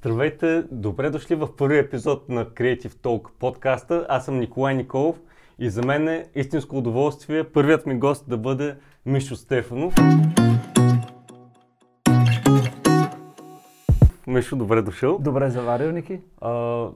Здравейте, добре дошли в първи епизод на Creative Talk подкаста. Аз съм Николай Николов и за мен е истинско удоволствие първият ми гост да бъде Мишо Стефанов. Мишо, добре дошъл. Добре заварил, Ники. А,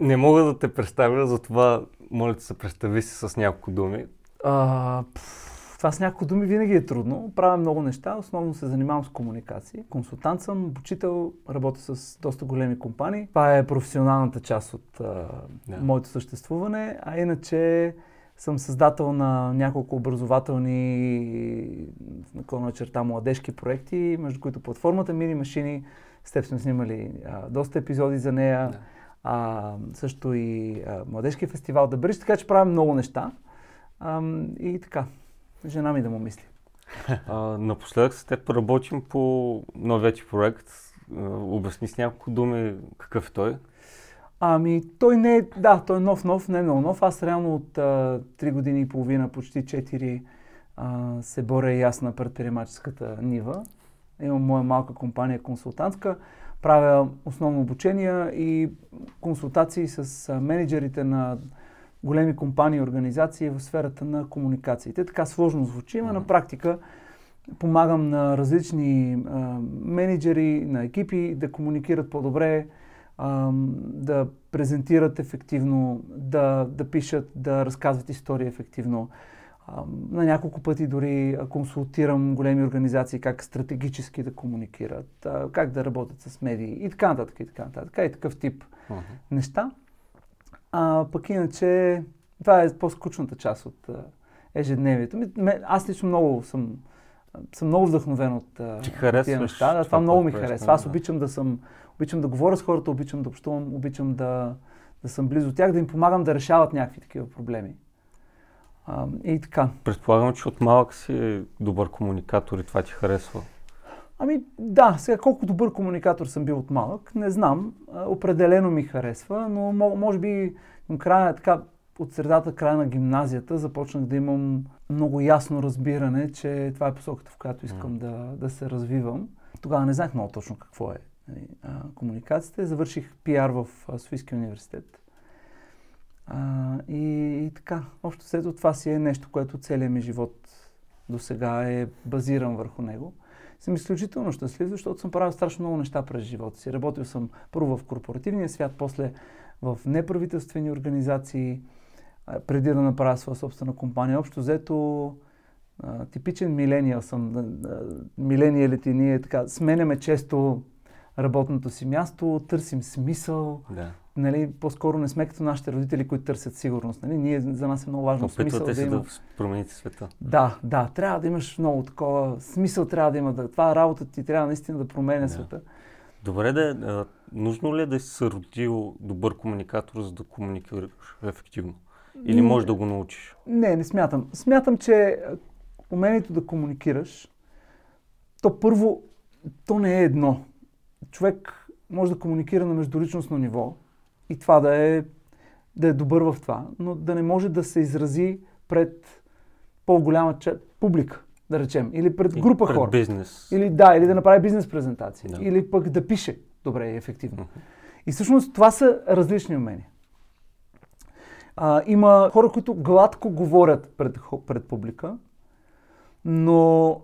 не мога да те представя, затова моля те се представи си с няколко думи. А, пф, това с няколко думи винаги е трудно. Правя много неща, основно се занимавам с комуникации. Консултант съм, обучител, работя с доста големи компании. Това е професионалната част от а, Да. моето съществуване, а иначе съм създател на няколко образователни наклона черта младежки проекти, между които платформата Мини Машини, с теб сме снимали а, доста епизоди за нея. Да. А, също и а, младежки фестивал да бъдеш, така че правим много неща. А, и така, жена ми да му мисли. А, напоследък с теб работим по новия ти проект. Обясни с няколко думи какъв е той. Ами, той не е, да, той е нов, нов, не е много нов. Аз реално от а, 3 години и половина, почти 4, а, се боря и аз на предприемаческата нива. Имам моя малка компания консултантска. Правя основно обучения и консултации с менеджерите на големи компании и организации в сферата на комуникациите. Така сложно звучи, но на практика помагам на различни а, менеджери, на екипи да комуникират по-добре, а, да презентират ефективно, да, да пишат, да разказват истории ефективно. А, на няколко пъти дори консултирам големи организации как стратегически да комуникират, а, как да работят с медии и така нататък, и така нататък. И такъв тип Мгм. неща. А пък иначе, това е по-скучната част от а, ежедневието. Аз лично много съм, съм много вдъхновен от а, тия неща. Да, това, това много ми харесва. Аз обичам да съм, обичам да говоря с хората, обичам да общувам, обичам да, да съм близо до тях, да им помагам да решават някакви такива проблеми. А, и така. Предполагам, че от малък си добър комуникатор и това ти харесва. Ами да, сега колко добър комуникатор съм бил от малък, не знам. Определено ми харесва, но мо- може би към края, така, от средата края на гимназията започнах да имам много ясно разбиране, че това е посоката, в която искам да, да се развивам. Тогава не знаех много точно какво е нали, а, комуникацията. Завърших пиар в Софийския университет. А, и, и така, общо след това си е нещо, което целият ми живот до сега е базиран върху него съм изключително щастлив, защото съм правил страшно много неща през живота си. Работил съм първо в корпоративния свят, после в неправителствени организации, преди да направя своя собствена компания. Общо взето, типичен милениал съм. Милениалите ние така, сменяме често работното си място, търсим смисъл. Да. Нали, по-скоро не сме като нашите родители, които търсят сигурност. Нали? Ние, за нас е много важно смисъл Опитвате да има. да промените света. Да, да, трябва да имаш много такова смисъл, трябва да има да. Това работа ти трябва наистина да променя Да. света. Добре, да, а, нужно ли е да си се родил добър комуникатор, за да комуникираш ефективно? Или можеш да го научиш? Не, не смятам. Смятам, че умението да комуникираш, то първо, то не е едно. Човек може да комуникира на междуличностно ниво и това да е, да е добър в това, но да не може да се изрази пред по-голяма публика, да речем, или пред група пред хора. бизнес. Или да, или да направи бизнес презентация. Да. Или пък да пише добре и ефективно. И всъщност това са различни умения. А, има хора, които гладко говорят пред, пред публика, но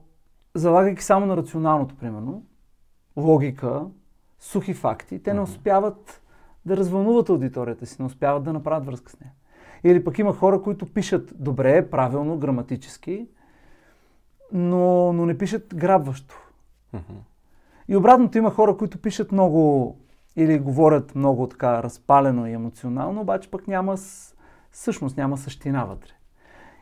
залагайки само на рационалното, примерно, логика, сухи факти, те не успяват да развълнуват аудиторията си, не успяват да направят връзка с нея. Или пък има хора, които пишат добре, правилно, граматически, но, но не пишат грабващо. И обратното има хора, които пишат много или говорят много така разпалено и емоционално, обаче пък няма същност, няма същина вътре.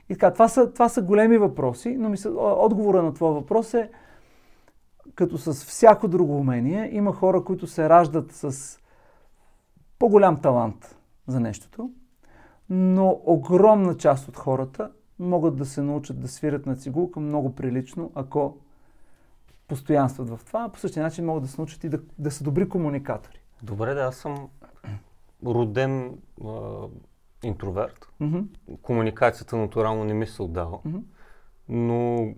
И така, това са, това са големи въпроси, но мисля, отговора на това въпрос е, като с всяко друго умение, има хора, които се раждат с по-голям талант за нещото, но огромна част от хората могат да се научат да свирят на цигулка много прилично, ако постоянстват в това, по същия начин могат да се научат и да, да са добри комуникатори. Добре, да, аз съм роден а, интроверт. Мгм, Комуникацията натурално не ми се отдава. мгм. Но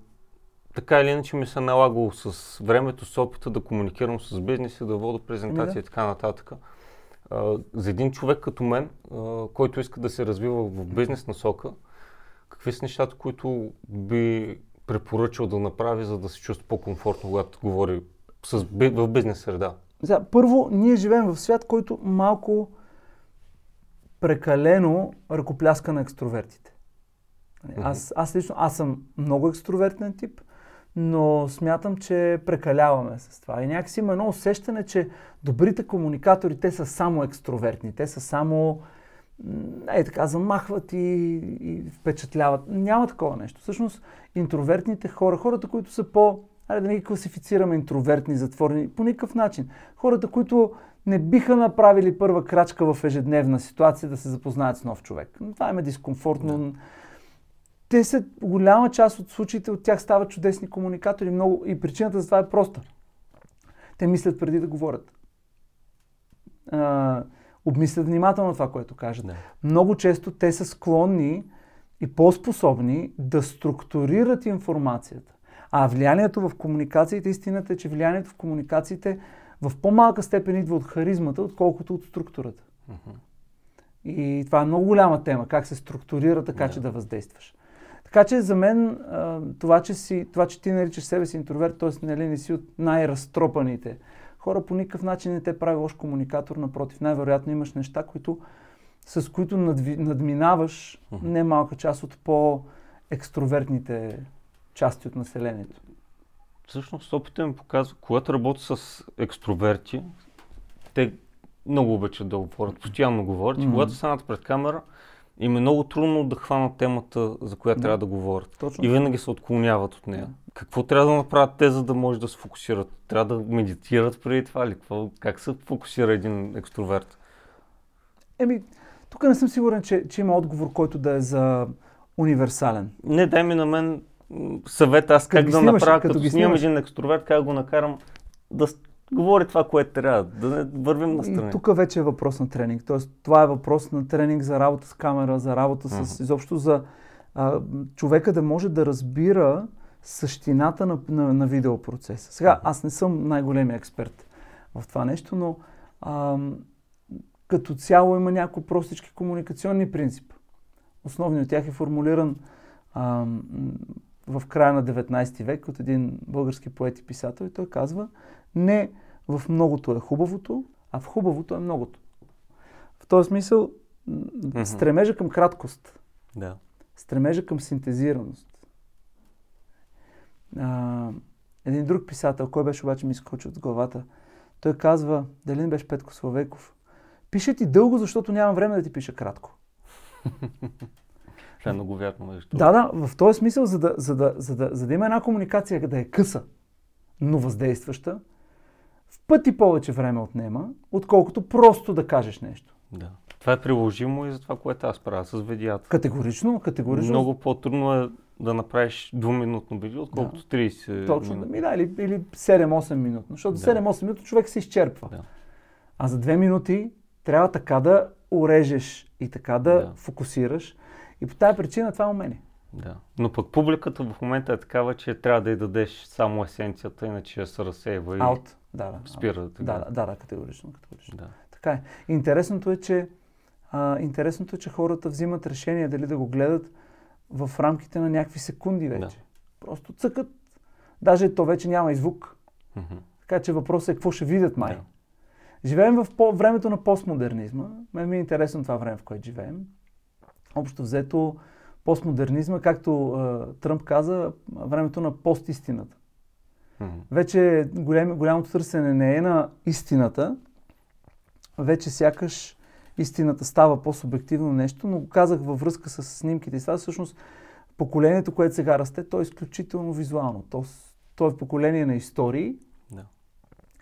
така или иначе ми се налагало с времето, с опита да комуникирам с бизнеси, да вода презентации да. и така нататък. А, за един човек като мен, а, който иска да се развива в бизнес насока, какви са нещата, които би препоръчал да направи, за да се чувства по-комфортно, когато говори с, в бизнес среда? За, първо, ние живеем в свят, който малко прекалено ръкопляска на екстровертите. Mm-hmm. Аз, аз лично, аз съм много екстровертен тип, но смятам, че прекаляваме с това. И някакси има едно усещане, че добрите комуникатори, те са само екстровертни, те са само е така, замахват и, и впечатляват. Няма такова нещо. Всъщност, интровертните хора, хората, които са по, айде да не ги класифицираме интровертни, затворени, по никакъв начин. Хората, които не биха направили първа крачка в ежедневна ситуация да се запознаят с нов човек. Това им е дискомфортно. Да. Те са, голяма част от случаите от тях стават чудесни комуникатори. Много, и причината за това е проста. Те мислят преди да говорят. А, обмислят внимателно това, което кажат. Да. Много често те са склонни и по-способни да структурират информацията. А влиянието в комуникациите, истината е, че влиянието в комуникациите в по-малка степен идва от харизмата, отколкото от структурата. Uh-huh. И това е много голяма тема, как се структурира така, yeah. че да въздействаш. Така че за мен това, че, си, това, че ти наричаш себе си интроверт, т.е. Нали, не си от най-разтропаните хора, по никакъв начин не те прави лош комуникатор, напротив, най-вероятно имаш неща, които, с които надви, надминаваш немалка част от по-екстровертните части от населението. Всъщност опитът ми показва, когато работя с екстроверти, те много обичат да говорят, постоянно говорят. Mm-hmm. И когато станат пред камера, им е много трудно да хванат темата, за която да. трябва да говорят. Точно. И винаги се отклоняват от нея. Какво трябва да направят те, за да може да се фокусират? Трябва да медитират преди това какво? Как се фокусира един екстроверт? Еми, тук не съм сигурен, че, че има отговор, който да е за универсален. Не, дай ми на мен съвет аз как да снимаш, направя, като, като снимам един екстроверт, как го накарам да говори това, което трябва, да не вървим на страни. И тук вече е въпрос на тренинг. Тоест, това е въпрос на тренинг за работа с камера, за работа с, uh-huh. изобщо за а, човека да може да разбира същината на, на, на видеопроцеса. Сега, аз не съм най-големия експерт в това нещо, но а, като цяло има някои простички комуникационни принципи. Основният от тях е формулиран а, в края на 19 век от един български поет и писател и той казва не в многото е хубавото, а в хубавото е многото. В този смисъл mm-hmm. стремежа към краткост, да. стремежа към синтезираност. А, един друг писател, кой беше обаче ми изкочи от главата, той казва, дали не беше Петко Славейков, пише ти дълго, защото нямам време да ти пиша кратко. Това е много вярно. Нещо. Да, да, в този смисъл, за да, за, да, за, да, за да има една комуникация, да е къса, но въздействаща, в пъти повече време отнема, отколкото просто да кажеш нещо. Да. Това е приложимо и за това, което аз правя с видеята. Категорично, категорично. Много по-трудно е да направиш двуминутно видео, отколкото да. 30 Точно, минути. да, или, или 7-8 минутно, защото да. 7-8 минути човек се изчерпва. Да. А за 2 минути трябва така да урежеш и така да, да. фокусираш, и по тази причина това е умение. Да. Но пък публиката в момента е такава, че трябва да й дадеш само есенцията, иначе се разсейва и Out. Да, да. спира. Да, да, да, да, категорично. категорично. Да. Така е. Интересното е, че, а, интересното е, че хората взимат решение дали да го гледат в рамките на някакви секунди вече. Да. Просто цъкат. Даже то вече няма и звук. Mm-hmm. Така че въпросът е какво ще видят май. Да. Живеем в по- времето на постмодернизма. Мен ми е интересно това време, в което живеем общо взето постмодернизма, както а, Тръмп каза, времето на постистината. Mm-hmm. Вече голям, голямото търсене не е на истината, вече сякаш истината става по-субективно нещо, но го казах във връзка с снимките и това всъщност поколението, което сега расте, то е изключително визуално. То, то е поколение на истории yeah.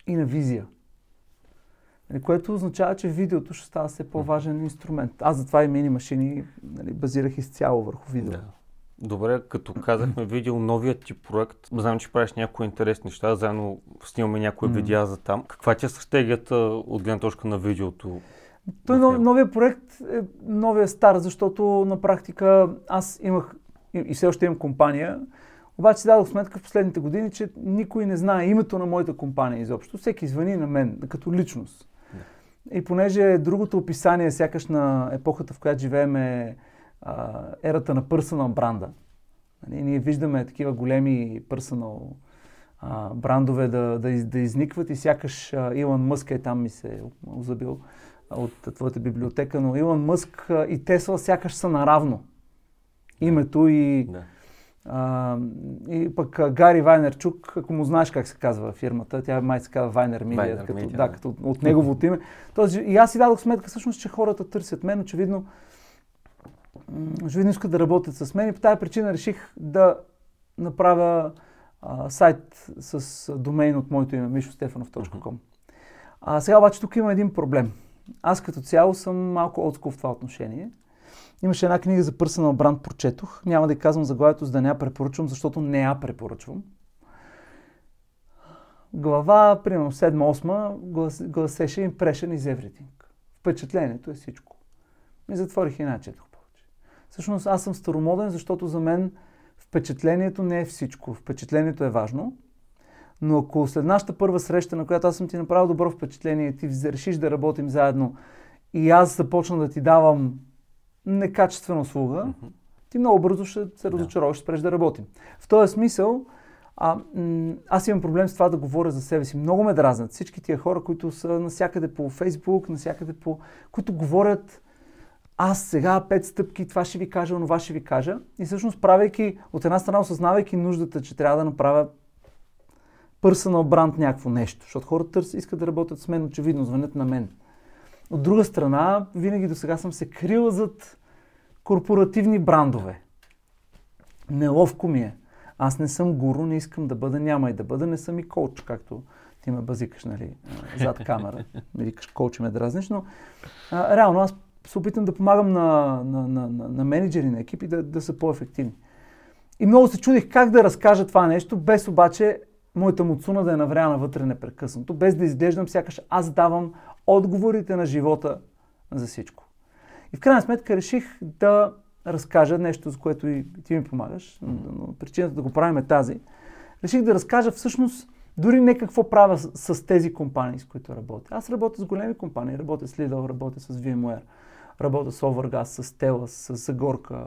и на визия. Нали, което означава, че видеото ще става все по-важен инструмент. Аз затова и мини машини нали, базирах изцяло върху видео. Да. Добре, като казахме видео, новият ти проект, знам, че правиш някои интересни неща, заедно снимаме някои mm. видеа за там. Каква ти е стратегията от гледна точка на видеото? Той нов, новия проект е новия стар, защото на практика аз имах и все още имам компания, Обаче си дадох сметка в последните години, че никой не знае името на моята компания изобщо. Всеки звъни на мен, като личност. И понеже другото описание, сякаш на епохата, в която живеем е а, ерата на personal бранда. Нали, ние виждаме такива големи а, брандове да, да, да изникват и сякаш а, Илон Мъск е там ми се озабил от твоята библиотека, но Илон Мъск и Тесла сякаш са наравно. Името и... Да. А, и пък Гари Вайнерчук, ако му знаеш как се казва фирмата, тя май се казва Вайнер Media, като, Media, да, като от неговото име. Тоест, и аз си дадох сметка всъщност, че хората търсят мен, очевидно, очевидно искат да работят с мен и по тази причина реших да направя а, сайт с домейн от моето име, mishostефанов.com. А сега обаче тук има един проблем. Аз като цяло съм малко отскул в това отношение. Имаше една книга за personal бранд, прочетох. Няма да казвам заглавието, за да не я препоръчвам, защото не я препоръчвам. Глава, примерно 7-8, гласеше Impression is everything. Впечатлението е всичко. И затворих и четох повече. Всъщност аз съм старомоден, защото за мен впечатлението не е всичко. Впечатлението е важно. Но ако след нашата първа среща, на която аз съм ти направил добро впечатление, ти решиш да работим заедно и аз започна да ти давам некачествена услуга, mm-hmm. ти много бързо ще се разочароваш, ще спреш да работим. В този смисъл, а, м- аз имам проблем с това да говоря за себе си. Много ме дразнат всички тия хора, които са насякъде по Фейсбук, насякъде по... които говорят аз сега пет стъпки, това ще ви кажа, онова ще ви кажа. И всъщност правейки, от една страна осъзнавайки нуждата, че трябва да направя personal бранд някакво нещо, защото хората търсят, искат да работят с мен, очевидно, звънят на мен. От друга страна, винаги до сега съм се крил зад корпоративни брандове. Неловко ми е. Аз не съм гуру, не искам да бъда, няма и да бъда, не съм и коуч, както ти ме базикаш, нали, зад камера. Ми викаш, коуч ме дразниш, но а, реално аз се опитам да помагам на, на, на, на, на менеджери на екипи да, да са по-ефективни. И много се чудих как да разкажа това нещо, без обаче моята муцуна да е навряна вътре непрекъснато, без да изглеждам сякаш аз давам отговорите на живота за всичко. И в крайна сметка реших да разкажа нещо, за което и ти ми помагаш, но причината да го правим е тази. Реших да разкажа всъщност дори не какво правя с, с тези компании, с които работя. Аз работя с големи компании, работя с Lidl, работя с VMware, работя с Overgas, с Telas, с Загорка,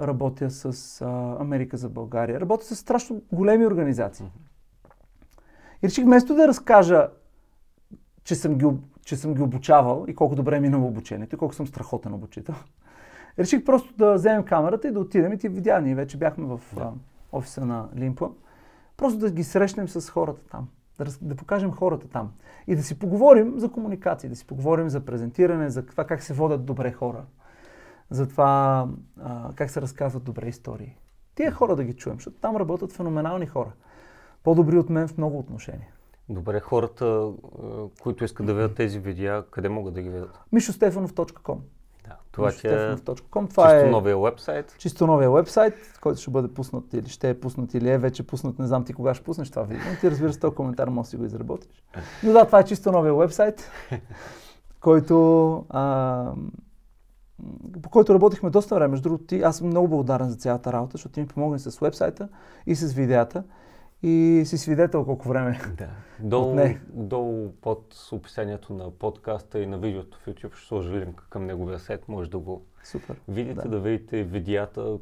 работя с а, Америка за България, работя с страшно големи организации. И реших вместо да разкажа, че съм ги, че съм ги обучавал и колко добре е минало обучението и колко съм страхотен обучител, реших просто да вземем камерата и да отидем и ти видя, ние вече бяхме в да. офиса на Лимпа, просто да ги срещнем с хората там, да, да покажем хората там и да си поговорим за комуникации, да си поговорим за презентиране, за това как се водят добре хора, за това а, как се разказват добре истории. Тия хора да ги чуем, защото там работят феноменални хора. По-добри от мен в много отношения. Добре, хората, които искат да видят тези видеа, къде могат да ги видят? mishostефанов.com да, това, е това чисто е новия вебсайт. Чисто новия вебсайт, който ще бъде пуснат или ще е пуснат или е вече пуснат. Не знам ти кога ще пуснеш това видео. Ти разбира се, този коментар може да си го изработиш. Но да, това е чисто новия вебсайт, който, а, по който работихме доста време. Между другото, аз съм много благодарен за цялата работа, защото ти ми помогна с вебсайта и с видеята и си свидетел колко време. Да. Долу, не. долу под описанието на подкаста и на видеото в YouTube ще сложа линк към неговия сайт. Може да го Супер. видите, да, да видите видеята.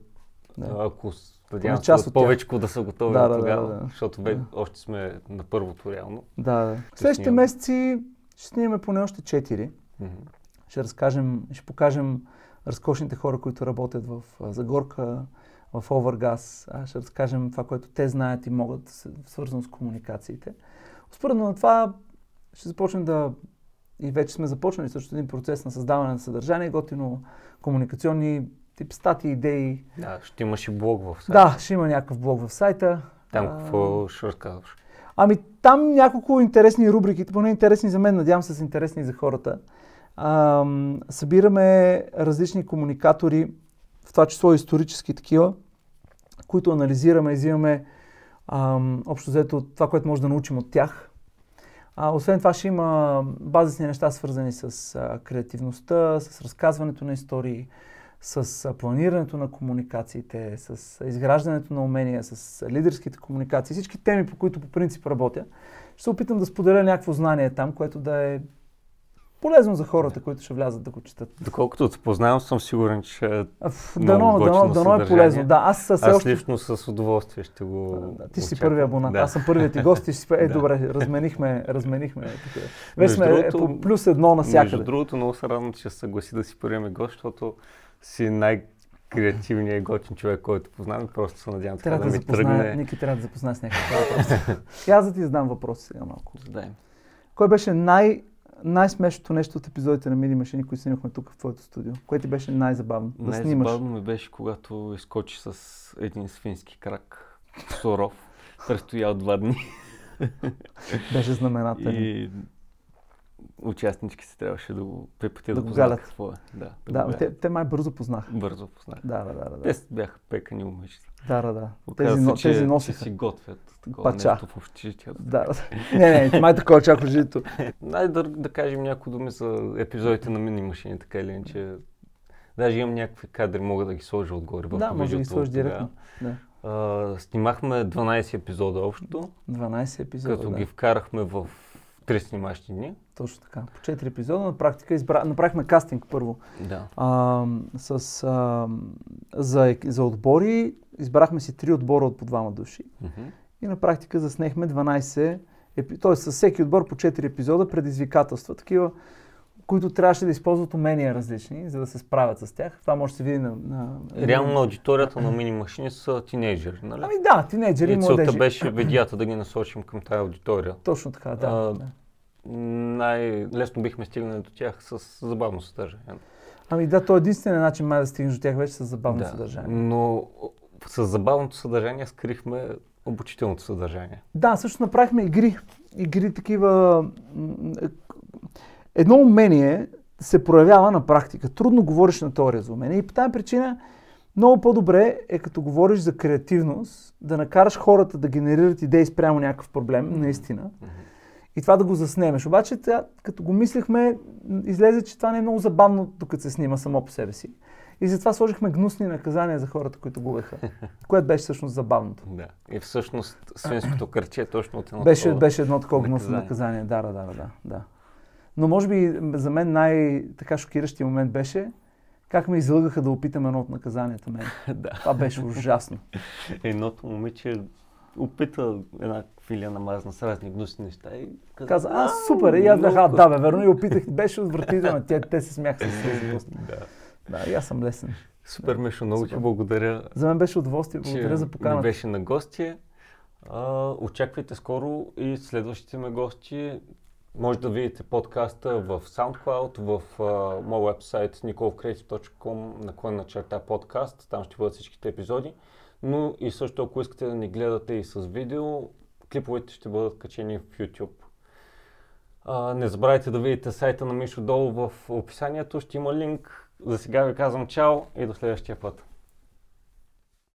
Да. Ако надявам се повече да са готови да, да, тогава, да, да. защото бе, да. още сме на първото реално. Да, да. Следващите месеци ще снимаме поне още 4. Mm-hmm. Ще разкажем, ще покажем разкошните хора, които работят в Загорка, в Overgas. Аз ще разкажем това, което те знаят и могат, свързано с комуникациите. Според на това ще започнем да и вече сме започнали също един процес на създаване на съдържание, готино комуникационни тип статии, идеи. Да, ще имаш и блог в сайта. Да, ще има някакъв блог в сайта. Там какво ще разказваш? Ами там няколко интересни рубрики, поне интересни за мен, надявам се са интересни за хората. А, събираме различни комуникатори, в това число исторически такива, които анализираме и взимаме общо взето това, което може да научим от тях. А, освен това ще има базисни неща, свързани с а, креативността, с разказването на истории, с планирането на комуникациите, с изграждането на умения, с лидерските комуникации, всички теми, по които по принцип работя. Ще се опитам да споделя някакво знание там, което да е полезно за хората, които ще влязат да го четат. Доколкото те познавам, съм сигурен, че дано, дано, дано е полезно. Да, аз, аз още... лично с удоволствие ще го да, Ти си първия абонат, да. аз съм първият ти гост, ти си... Е, да. добре, разменихме, разменихме. Вече сме другото, е, плюс едно навсякъде. Между другото, много се радвам, че съгласи да си първият гост, защото си най- креативният и готин човек, който познавам. Просто се надявам трябва да, да ми тръгне. Ники трябва да запозная с някакъв въпрос. И аз да ти задам въпрос сега малко. Задай. Кой беше най- най-смешното нещо от епизодите на Мини машини, които снимахме тук в твоето студио? Кое ти беше най-забавно? Да най-забавно ми беше, когато изкочи с един свински крак, суров, престоял два дни. Беше знаменателен. И участнички се трябваше да го препътя да, да го галят. какво е. Да, да, те, те май бързо познаха. Бързо познаха. Да, да, да, да. Те бяха пекани умички. Да, да, да. Тези, се, че, тези носиха. Че си готвят такова Пача. нещо в общежитието. Да, да. не, не, май такова чак в общежитието. Най да, да кажем някои думи за епизодите на мини машини, така или иначе. Даже имам някакви кадри, мога да ги сложа отгоре Да, може да ги сложиш директно. Да. Uh, снимахме 12 епизода общо. 12 епизода, Като да. ги вкарахме в три снимащи дни. Точно така. По четири епизода на практика избра... направихме кастинг първо. Да. А, с, а, за, за отбори избрахме си три отбора от по двама души. Mm-hmm. И на практика заснехме 12 епи... т.е. с всеки отбор по 4 епизода предизвикателства, такива, които трябваше да използват умения различни, за да се справят с тях. Това може да се види на... на... Реално аудиторията на мини машини са тинейджери, нали? Ами да, тинейджери и младежи. Целта беше видеята да ги насочим към тази аудитория. Точно така, да. А, да. Най-лесно бихме стигнали до тях с забавно съдържание. Ами да, то е единственият начин май да стигнеш до тях вече с забавно да, съдържание. Но с забавното съдържание скрихме обучителното съдържание. Да, също направихме игри. Игри такива едно умение се проявява на практика. Трудно говориш на теория за умение. И по тази причина много по-добре е като говориш за креативност, да накараш хората да генерират идеи спрямо някакъв проблем, наистина. И това да го заснемеш. Обаче, тя, като го мислехме, излезе, че това не е много забавно, докато се снима само по себе си. И затова сложихме гнусни наказания за хората, които губеха. което беше всъщност забавното. Да. И всъщност свинското кърче е точно от едно беше, такова Беше едно такова гнусно наказание. Да, да, да, да, да. Но може би за мен най-така шокиращия момент беше как ме излъгаха да опитам едно от наказанията мен. да. Това беше ужасно. Едното момиче опита една филия намазна с разни гнусни неща и каза, каза а, супер, и аз бях, да, бе, верно, и опитах, беше отвратително, те, те се смяха с тези Да. Да, и аз съм лесен. Супер, Мишо, много ти благодаря. За мен беше удоволствие, благодаря за поканата. беше на гости. А, очаквайте скоро и следващите ме гости. Може да видите подкаста в SoundCloud, в uh, моят вебсайт nikolcreative.com наклонна черта подкаст. Там ще бъдат всичките епизоди. Но и също, ако искате да ни гледате и с видео, клиповете ще бъдат качени в YouTube. Не забравяйте да видите сайта на Мишо долу в описанието. Ще има линк. За сега ви казвам чао и до следващия път.